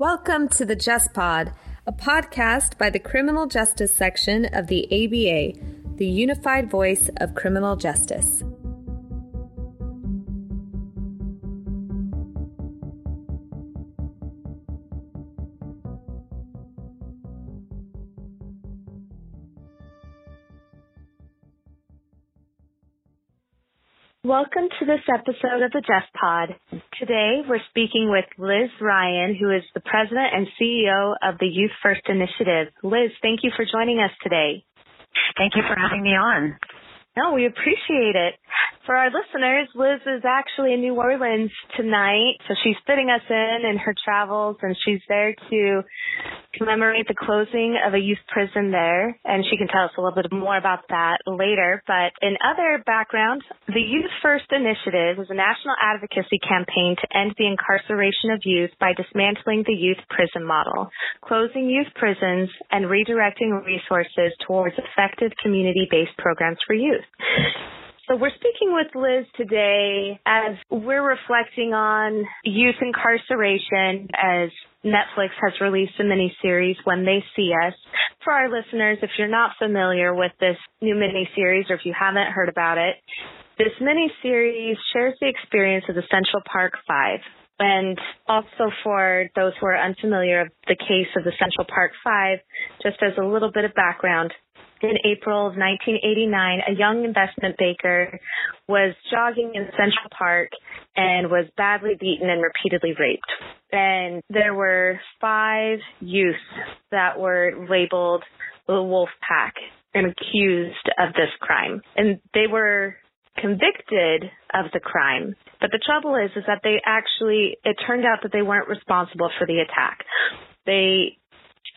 Welcome to the Just Pod, a podcast by the Criminal Justice Section of the ABA, the unified voice of criminal justice. Welcome to this episode of the Just Pod. Today we're speaking with Liz Ryan, who is the president and CEO of the Youth First Initiative. Liz, thank you for joining us today. Thank you for having me on. No, we appreciate it. For our listeners, Liz is actually in New Orleans tonight, so she's fitting us in in her travels, and she's there to commemorate the closing of a youth prison there, and she can tell us a little bit more about that later. But in other background, the Youth First Initiative is a national advocacy campaign to end the incarceration of youth by dismantling the youth prison model, closing youth prisons, and redirecting resources towards effective community-based programs for youth. So we're speaking with Liz today as we're reflecting on youth incarceration as Netflix has released a miniseries, When They See Us. For our listeners, if you're not familiar with this new miniseries or if you haven't heard about it, this miniseries shares the experience of the Central Park Five. And also for those who are unfamiliar of the case of the Central Park Five, just as a little bit of background, in April of 1989, a young investment banker was jogging in Central Park and was badly beaten and repeatedly raped. And there were five youths that were labeled the Wolf Pack and accused of this crime. And they were convicted of the crime. But the trouble is, is that they actually, it turned out that they weren't responsible for the attack. They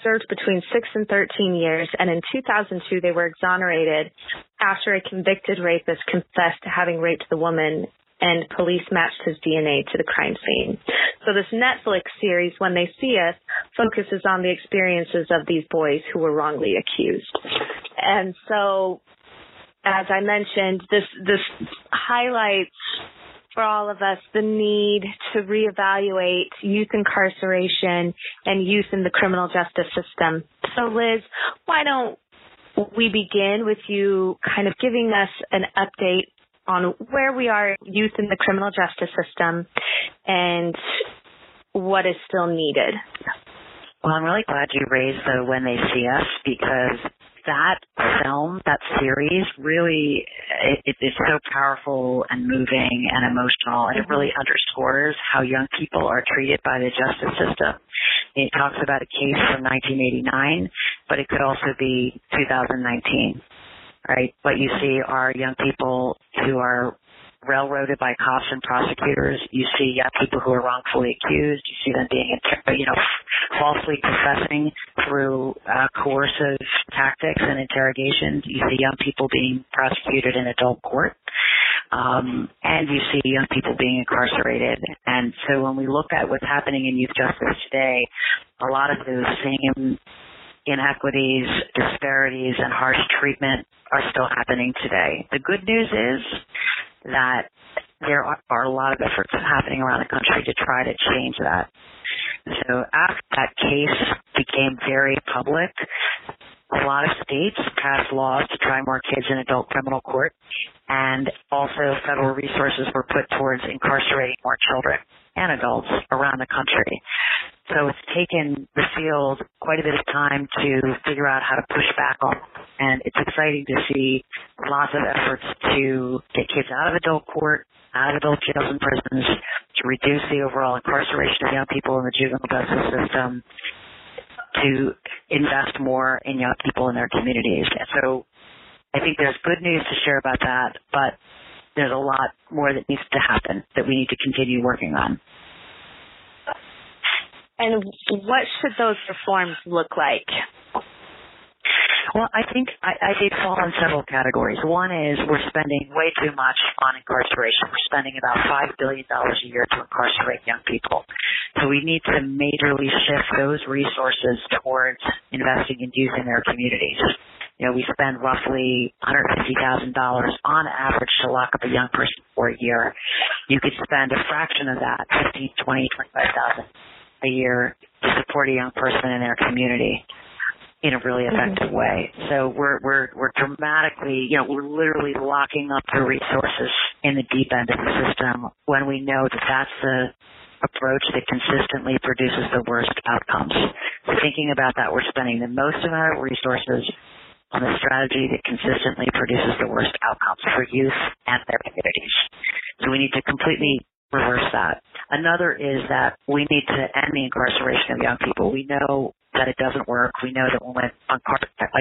served between 6 and 13 years, and in 2002 they were exonerated after a convicted rapist confessed to having raped the woman and police matched his DNA to the crime scene. So this Netflix series, When They See Us, focuses on the experiences of these boys who were wrongly accused. And so, as I mentioned, this, this highlights for all of us the need to reevaluate youth incarceration and youth in the criminal justice system. So Liz, why don't we begin with you kind of giving us an update on where we are youth in the criminal justice system and what is still needed. Well, I'm really glad you raised the when they see us because that film, that series, really it, it is so powerful and moving and emotional, and it really mm-hmm. underscores how young people are treated by the justice system. It talks about a case from 1989, but it could also be 2019. Right? What you see are young people who are railroaded by cops and prosecutors. You see young people who are wrongfully accused. You see them being, you know, falsely confessing through uh, coercive tactics and interrogations. You see young people being prosecuted in adult court. Um, and you see young people being incarcerated. And so when we look at what's happening in youth justice today, a lot of those same inequities, disparities, and harsh treatment are still happening today. The good news is that there are a lot of efforts happening around the country to try to change that. So after that case became very public, a lot of states passed laws to try more kids in adult criminal court, and also federal resources were put towards incarcerating more children and adults around the country. So it's taken the field quite a bit of time to figure out how to push back on. And it's exciting to see lots of efforts to get kids out of adult court, out of adult jails and prisons, to reduce the overall incarceration of young people in the juvenile justice system, to invest more in young people in their communities. And so I think there's good news to share about that, but there's a lot more that needs to happen that we need to continue working on. And what should those reforms look like? Well, I think I, I they fall in several categories. One is we're spending way too much on incarceration. We're spending about five billion dollars a year to incarcerate young people. So we need to majorly shift those resources towards investing in youth in their communities. You know, we spend roughly $150,000 on average to lock up a young person for a year. You could spend a fraction of that, 15, 20, 25,000 a year to support a young person in their community in a really effective mm-hmm. way. So we're we're we're dramatically, you know, we're literally locking up the resources in the deep end of the system when we know that that's the approach that consistently produces the worst outcomes. So thinking about that, we're spending the most amount of resources on the strategy that consistently produces the worst outcomes for youth and their communities. So we need to completely reverse that. Another is that we need to end the incarceration of young people. We know that it doesn't work. We know that when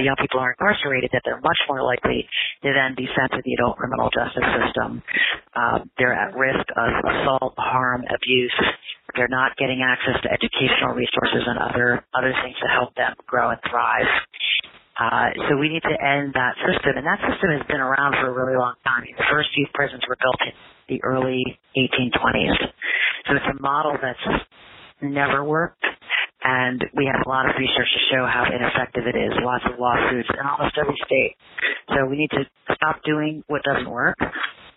young people are incarcerated, that they're much more likely to then be sent to the adult criminal justice system. Um, they're at risk of assault, harm, abuse. They're not getting access to educational resources and other other things to help them grow and thrive. Uh, so we need to end that system, and that system has been around for a really long time. The first youth prisons were built in the early 1820s. So it's a model that's never worked, and we have a lot of research to show how ineffective it is. Lots of lawsuits in almost every state. So we need to stop doing what doesn't work,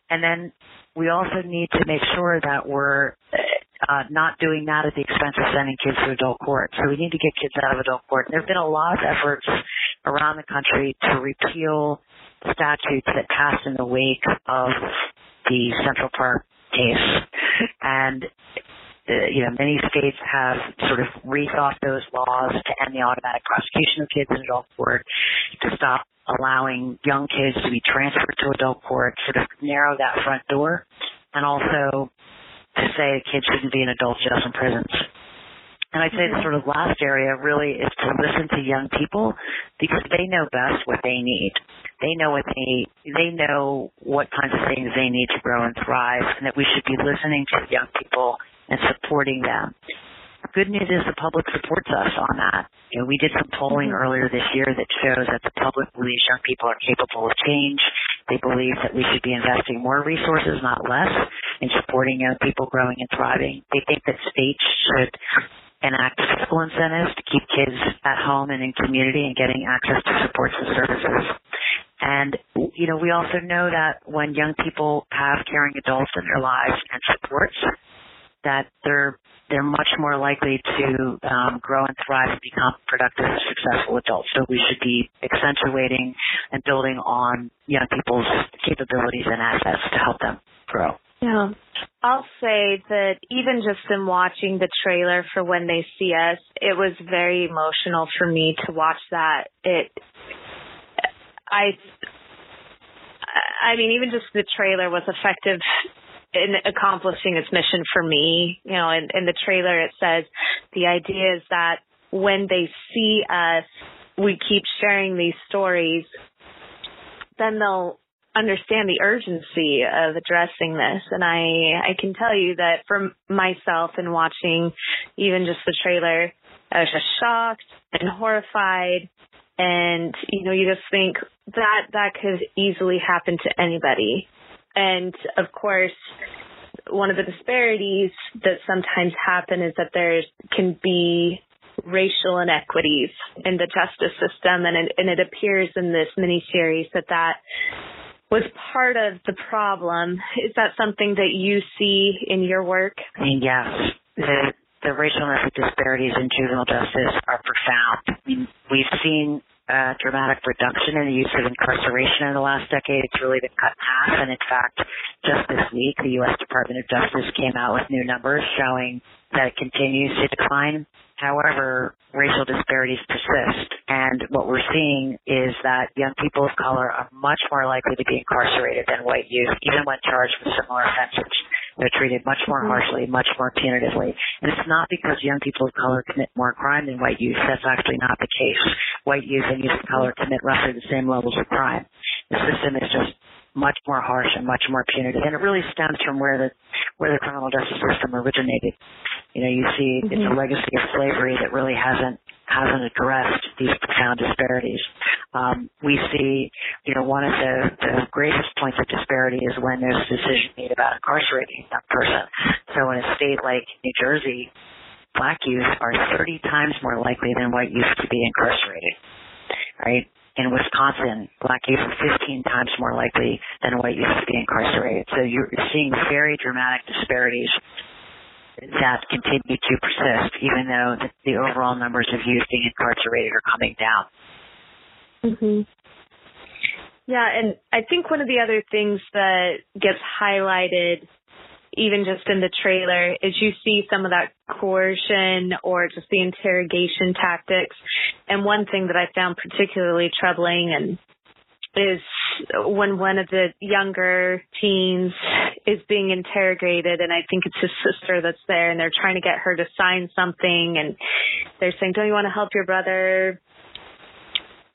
and then we also need to make sure that we're uh, not doing that at the expense of sending kids to adult court. So we need to get kids out of adult court. There have been a lot of efforts around the country to repeal statutes that passed in the wake of the Central Park case. And uh, you know, many states have sort of rethought those laws to end the automatic prosecution of kids in adult court, to stop allowing young kids to be transferred to adult court, sort of narrow that front door, and also to say kids shouldn't be in adult jails and prisons. And I'd say the sort of last area really is to listen to young people because they know best what they need. They know what they they know what kinds of things they need to grow and thrive, and that we should be listening to young people and supporting them. Good news is the public supports us on that. You know, we did some polling mm-hmm. earlier this year that shows that the public believes young people are capable of change. They believe that we should be investing more resources, not less, in supporting young people growing and thriving. They think that states should enact fiscal incentives to keep kids at home and in community and getting access to supports and services. And, you know, we also know that when young people have caring adults in their lives and supports, that they're they're much more likely to um, grow and thrive and become productive, and successful adults. So we should be accentuating and building on young people's capabilities and assets to help them grow. Yeah. I'll say that even just in watching the trailer for When They See Us, it was very emotional for me to watch that. It, I, I mean, even just the trailer was effective in accomplishing its mission for me. You know, in, in the trailer it says the idea is that when they see us, we keep sharing these stories, then they'll understand the urgency of addressing this. And I, I can tell you that for myself in watching even just the trailer, I was just shocked and horrified. And, you know, you just think that that could easily happen to anybody. And of course, one of the disparities that sometimes happen is that there can be racial inequities in the justice system and it, and it appears in this miniseries that that was part of the problem. Is that something that you see in your work? Yes. The racial and ethnic disparities in juvenile justice are profound. I mean, we've seen a dramatic reduction in the use of incarceration in the last decade. It's really been cut in half. And in fact, just this week, the U.S. Department of Justice came out with new numbers showing that it continues to decline. However, racial disparities persist. And what we're seeing is that young people of color are much more likely to be incarcerated than white youth, even when charged with similar offenses. They're treated much more harshly, much more punitively. And it's not because young people of color commit more crime than white youth. That's actually not the case. White youth and youth of color commit roughly the same levels of crime. The system is just much more harsh and much more punitive. And it really stems from where the where the criminal justice system originated. You know, you see mm-hmm. it's a mm-hmm. legacy of slavery that really hasn't hasn't addressed these profound disparities. Um, we see, you know, one of the, the greatest points of disparity is when there's a decision made about incarcerating a person. So in a state like New Jersey, black youth are 30 times more likely than white youth to be incarcerated. Right? in Wisconsin, black youth are 15 times more likely than white youth to be incarcerated. So you're seeing very dramatic disparities that continue to persist, even though the, the overall numbers of youth being incarcerated are coming down. hmm Yeah, and I think one of the other things that gets highlighted even just in the trailer is you see some of that coercion or just the interrogation tactics. And one thing that I found particularly troubling and is when one of the younger teens is being interrogated and I think it's his sister that's there and they're trying to get her to sign something and they're saying, don't you want to help your brother?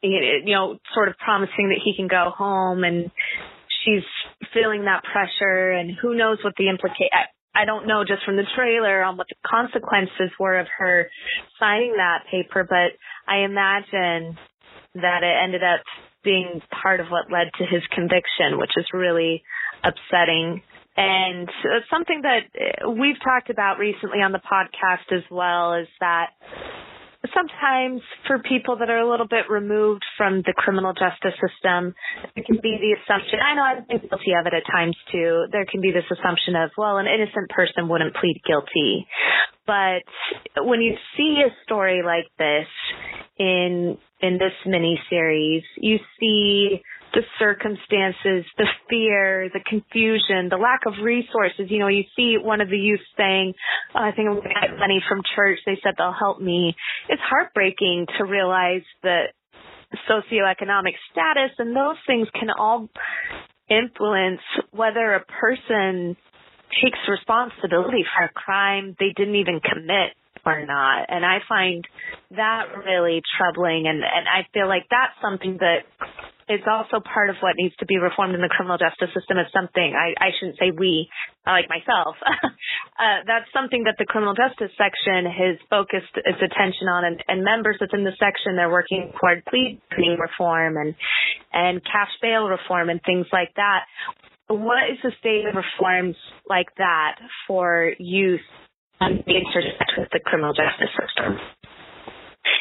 You know, sort of promising that he can go home and she's feeling that pressure and who knows what the implication I don't know just from the trailer on what the consequences were of her signing that paper, but I imagine that it ended up being part of what led to his conviction, which is really upsetting. And something that uh, we've talked about recently on the podcast as well is that sometimes for people that are a little bit removed from the criminal justice system, there can be the assumption, I know I've been guilty of it at times too, there can be this assumption of, well, an innocent person wouldn't plead guilty. But when you see a story like this in in this mini series, you see the circumstances, the fear, the confusion, the lack of resources. You know, you see one of the youth saying, oh, I think I'm going to get money from church. They said they'll help me. It's heartbreaking to realize that socioeconomic status and those things can all influence whether a person takes responsibility for a crime they didn't even commit or not. And I find that really troubling and, and I feel like that's something that is also part of what needs to be reformed in the criminal justice system is something I, I shouldn't say we, like myself. uh, that's something that the criminal justice section has focused its attention on and, and members within the section they're working toward plea reform and and cash bail reform and things like that. What is the state of reforms like that for youth being intersect with the criminal justice system?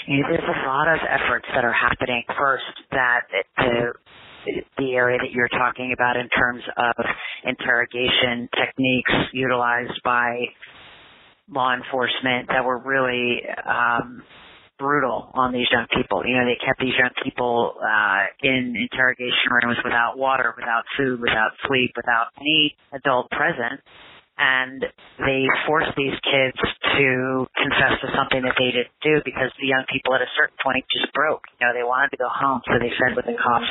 there's a lot of efforts that are happening. First, that the the area that you're talking about in terms of interrogation techniques utilized by law enforcement that were really um, brutal on these young people. You know, they kept these young people uh, in interrogation rooms without water, without food, without sleep, without any adult present and they forced these kids to confess to something that they didn't do because the young people at a certain point just broke. You know, they wanted to go home, so they said what the cops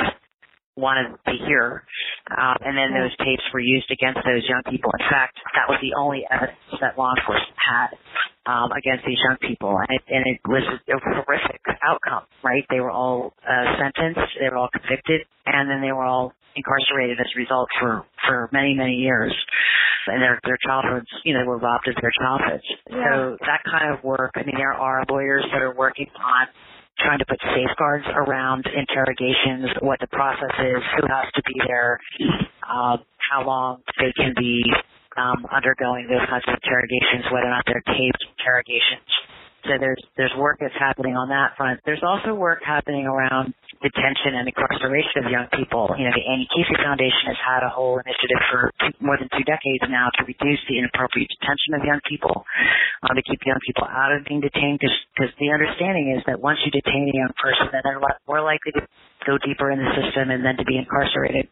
wanted to hear. Um, and then those tapes were used against those young people. In fact, that was the only evidence that law enforcement had um, against these young people, and it, and it was a horrific outcome. Right? They were all uh, sentenced, they were all convicted, and then they were all incarcerated as a result for for many many years and their their childhoods, you know, were robbed of their childhoods. Yeah. So that kind of work. I mean, there are lawyers that are working on trying to put safeguards around interrogations, what the process is, who has to be there, um, how long they can be um, undergoing those kinds of interrogations, whether or not they're taped interrogations. So there's there's work that's happening on that front. There's also work happening around detention and incarceration of young people. You know, the Annie Casey Foundation has had a whole initiative for more than two decades now to reduce the inappropriate detention of young people, um, to keep young people out of being detained. Because the understanding is that once you detain a young person, then they're more likely to go deeper in the system and then to be incarcerated.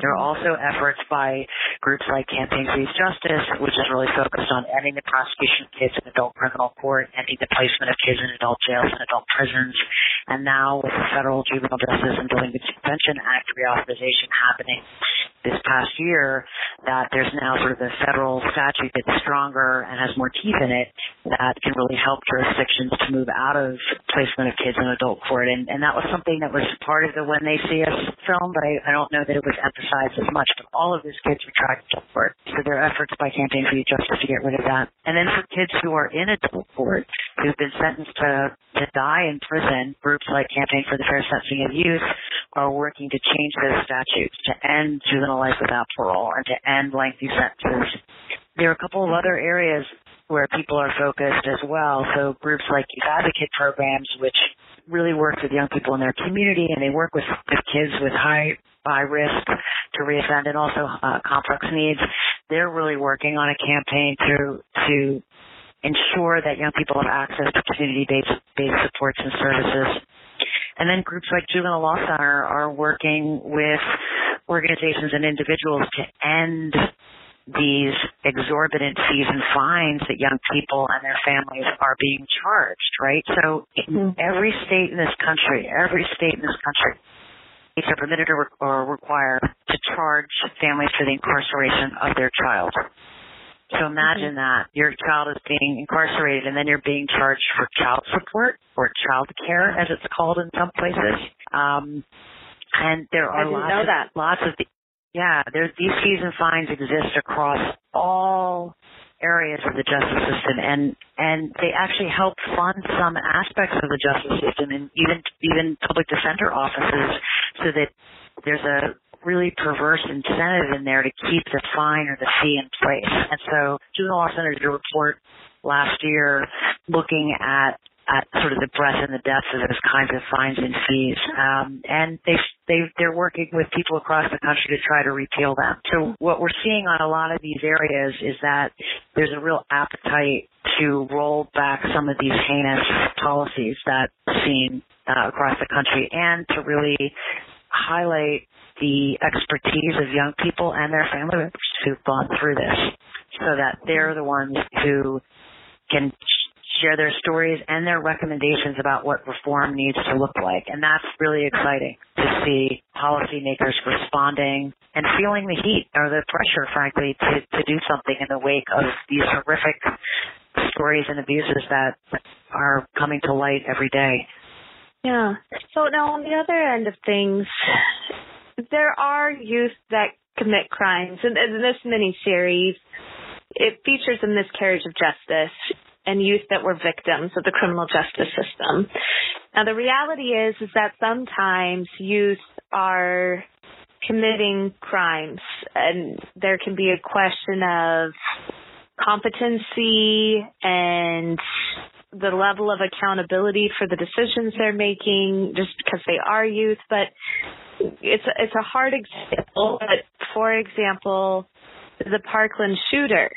There are also efforts by groups like Campaign for Youth Justice, which is really focused on ending the prosecution of kids in adult criminal court, ending the placement of kids in adult jails and adult prisons, and now with the Federal Juvenile Justice and Delinquency Prevention Act reauthorization happening this past year, that there's now sort of a federal statute that's stronger and has more teeth in it that can really help jurisdictions to move out of placement of kids in adult court. And, and that was something that was part of the When They See Us film, but I, I don't know that it was emphasized as much. But all of these kids were tried to court. So there are efforts by Campaign for Justice to get rid of that. And then for kids who are in adult court, who've been sentenced to, to die in prison, groups like Campaign for the Fair Sentencing of Youth are working to change those statutes to end juvenile life without parole and to end lengthy sentences. There are a couple of other areas where people are focused as well. So groups like youth advocate programs, which really work with young people in their community, and they work with, with kids with high high risk to reoffend and also uh, complex needs. They're really working on a campaign to to to ensure that young people have access to community-based based supports and services. And then groups like Juvenile Law Center are working with organizations and individuals to end these exorbitant fees and fines that young people and their families are being charged, right? So in mm-hmm. every state in this country, every state in this country, states are permitted or, or required to charge families for the incarceration of their child. So imagine mm-hmm. that your child is being incarcerated and then you're being charged for child support or child care as it's called in some places. Um, and there are lots of, that. lots of, the, yeah, there's these fees and fines exist across all areas of the justice system and and they actually help fund some aspects of the justice system and even even public defender offices so that there's a really perverse incentive in there to keep the fine or the fee in place. And so Juvenile Law Center did a report last year looking at at sort of the breadth and the depth of those kinds of fines and fees. Um, and they they they're working with people across the country to try to repeal them. So what we're seeing on a lot of these areas is that there's a real appetite to roll back some of these heinous policies that seeing uh, across the country and to really highlight the expertise of young people and their family members who've gone through this so that they're the ones who can share their stories and their recommendations about what reform needs to look like. And that's really exciting to see policymakers responding and feeling the heat or the pressure, frankly, to, to do something in the wake of these horrific stories and abuses that are coming to light every day. Yeah. So now on the other end of things, there are youth that commit crimes. And in this mini series, it features a miscarriage of justice and youth that were victims of the criminal justice system. Now the reality is is that sometimes youth are committing crimes and there can be a question of competency and the level of accountability for the decisions they're making just because they are youth but it's a, it's a hard example but for example the Parkland shooter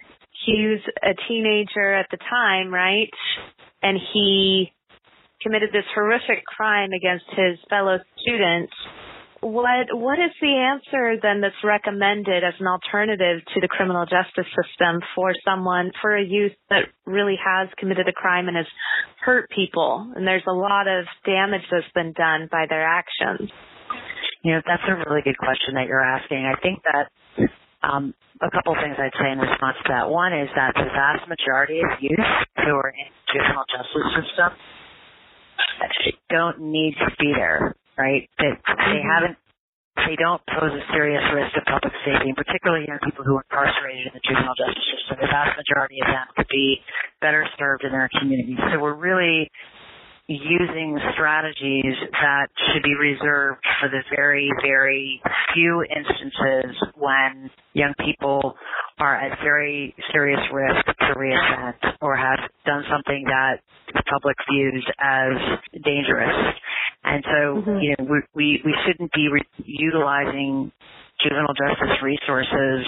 he was a teenager at the time right? And he committed this horrific crime against his fellow students. What what is the answer then that's recommended as an alternative to the criminal justice system for someone for a youth that really has committed a crime and has hurt people? And there's a lot of damage that's been done by their actions. You know that's a really good question that you're asking. I think that um, a couple of things I'd say in response to that. One is that the vast majority of youth who are in the juvenile justice system don't need to be there right? That they mm-hmm. haven't, they don't pose a serious risk to public safety, and particularly young people who are incarcerated in the juvenile justice system. The vast majority of them could be better served in their communities. So we're really using strategies that should be reserved for the very, very few instances when young people are at very serious risk to reoffend or have done something that the public views as dangerous. And so, mm-hmm. you know, we, we, we shouldn't be re- utilizing juvenile justice resources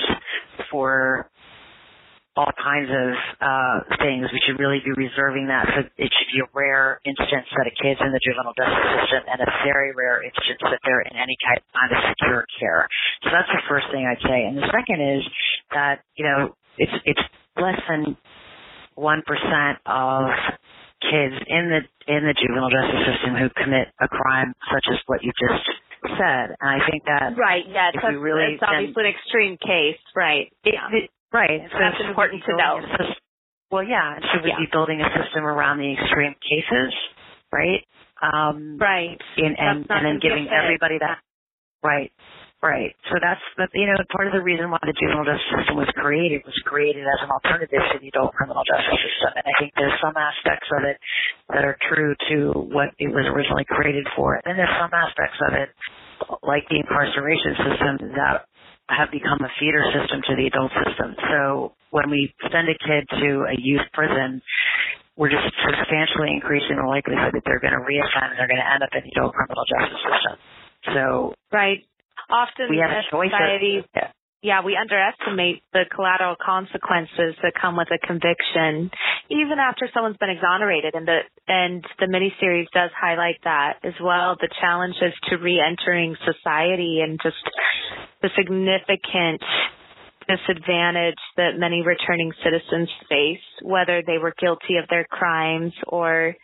for all kinds of uh, things. We should really be reserving that. So it should be a rare instance that a kid's in the juvenile justice system and a very rare instance that they're in any kind of secure care. So that's the first thing I'd say. And the second is that, you know, it's, it's less than 1% of kids in the in the juvenile justice system who commit a crime such as what you just said. And I think that right, yeah, if we really, it's obviously an extreme case, right? It, yeah. it, right. So that's important to know. well, yeah, should we yeah. be building a system around the extreme cases, right? Um, right. In, and and then giving everybody that right Right. So that's the you know part of the reason why the juvenile justice system was created was created as an alternative to the adult criminal justice system, and I think there's some aspects of it that are true to what it was originally created for, and then there's some aspects of it, like the incarceration system, that have become a feeder system to the adult system. So when we send a kid to a youth prison, we're just substantially increasing the likelihood that they're going to reoffend and they're going to end up in the adult criminal justice system. So right, often we have a choice society, yeah. Yeah, we underestimate the collateral consequences that come with a conviction, even after someone's been exonerated. And the and the miniseries does highlight that as well. The challenges to re-entering society and just the significant disadvantage that many returning citizens face, whether they were guilty of their crimes or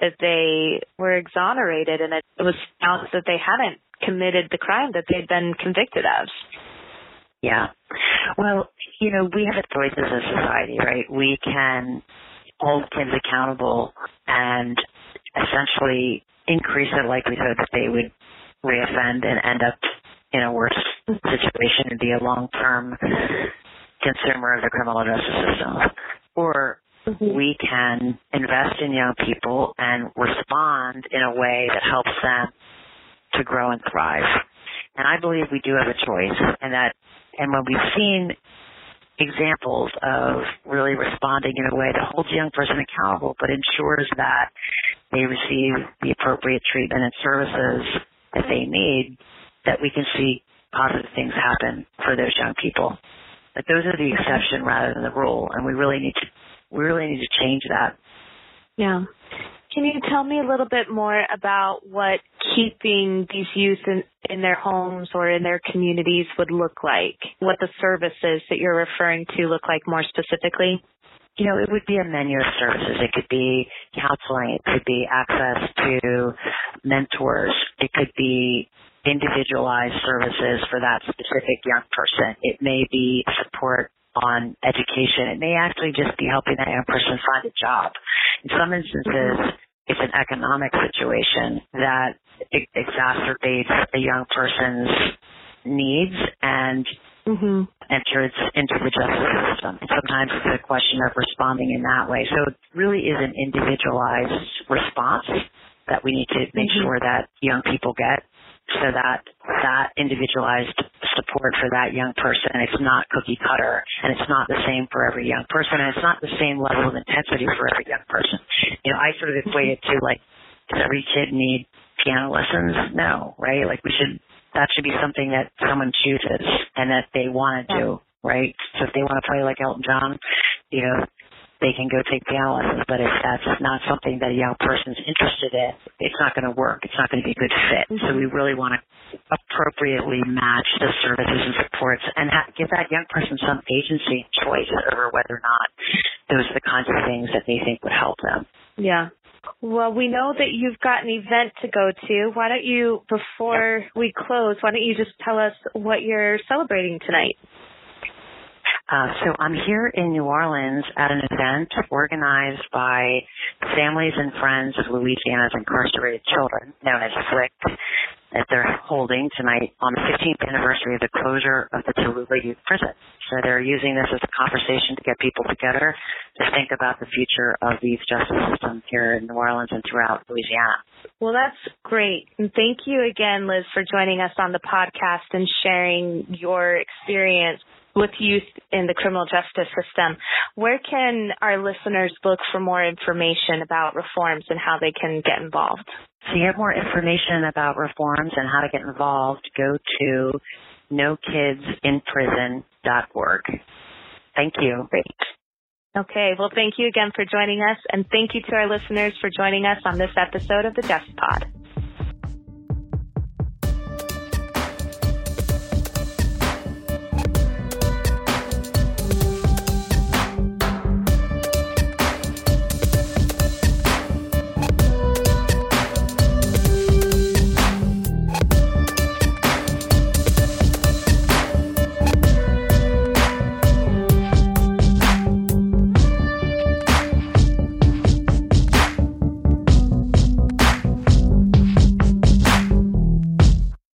that they were exonerated and it was found that they hadn't committed the crime that they'd been convicted of. Yeah. Well, you know, we have a choice as a society, right? We can hold kids accountable and essentially increase the likelihood that they would reoffend and end up in a worse situation and be a long-term consumer of the criminal justice system. Or mm-hmm. we can invest in young people and respond in a way that helps them to grow and thrive. And I believe we do have a choice and that and when we've seen examples of really responding in a way that holds the young person accountable but ensures that they receive the appropriate treatment and services that they need, that we can see positive things happen for those young people. But those are the exception rather than the rule, and we really need to we really need to change that. Yeah. Can you tell me a little bit more about what keeping these youth in, in their homes or in their communities would look like? What the services that you're referring to look like more specifically? You know, it would be a menu of services. It could be counseling. It could be access to mentors. It could be individualized services for that specific young person. It may be support on education. It may actually just be helping that young person find a job. In some instances, it's an economic situation that exacerbates a young person's needs and mm-hmm. enters into the justice system. Sometimes it's a question of responding in that way. So it really is an individualized response that we need to make mm-hmm. sure that young people get so that that individualized support for that young person it's not cookie cutter and it's not the same for every young person and it's not the same level of intensity for every young person. You know i sort of equate it to like does every kid need piano lessons? No right? Like we should that should be something that someone chooses and that they want to do right? So if they want to play like elton john you know they can go take lessons. But if that's not something that a young person's interested in, it's not going to work. It's not going to be a good fit. Mm-hmm. So we really want to appropriately match the services and supports and ha- give that young person some agency and choice over whether or not those are the kinds of things that they think would help them. Yeah. Well, we know that you've got an event to go to. Why don't you, before we close, why don't you just tell us what you're celebrating tonight? Uh, so I'm here in New Orleans at an event organized by Families and Friends of Louisiana's Incarcerated Children, known as FFLIC, that they're holding tonight on the 15th anniversary of the closure of the Tallulah Youth Prison. So they're using this as a conversation to get people together to think about the future of the youth justice system here in New Orleans and throughout Louisiana. Well, that's great. And thank you again, Liz, for joining us on the podcast and sharing your experience with youth in the criminal justice system. Where can our listeners look for more information about reforms and how they can get involved? To get more information about reforms and how to get involved, go to nokidsinprison.org. Thank you. Great. Okay, well, thank you again for joining us, and thank you to our listeners for joining us on this episode of the Just Pod.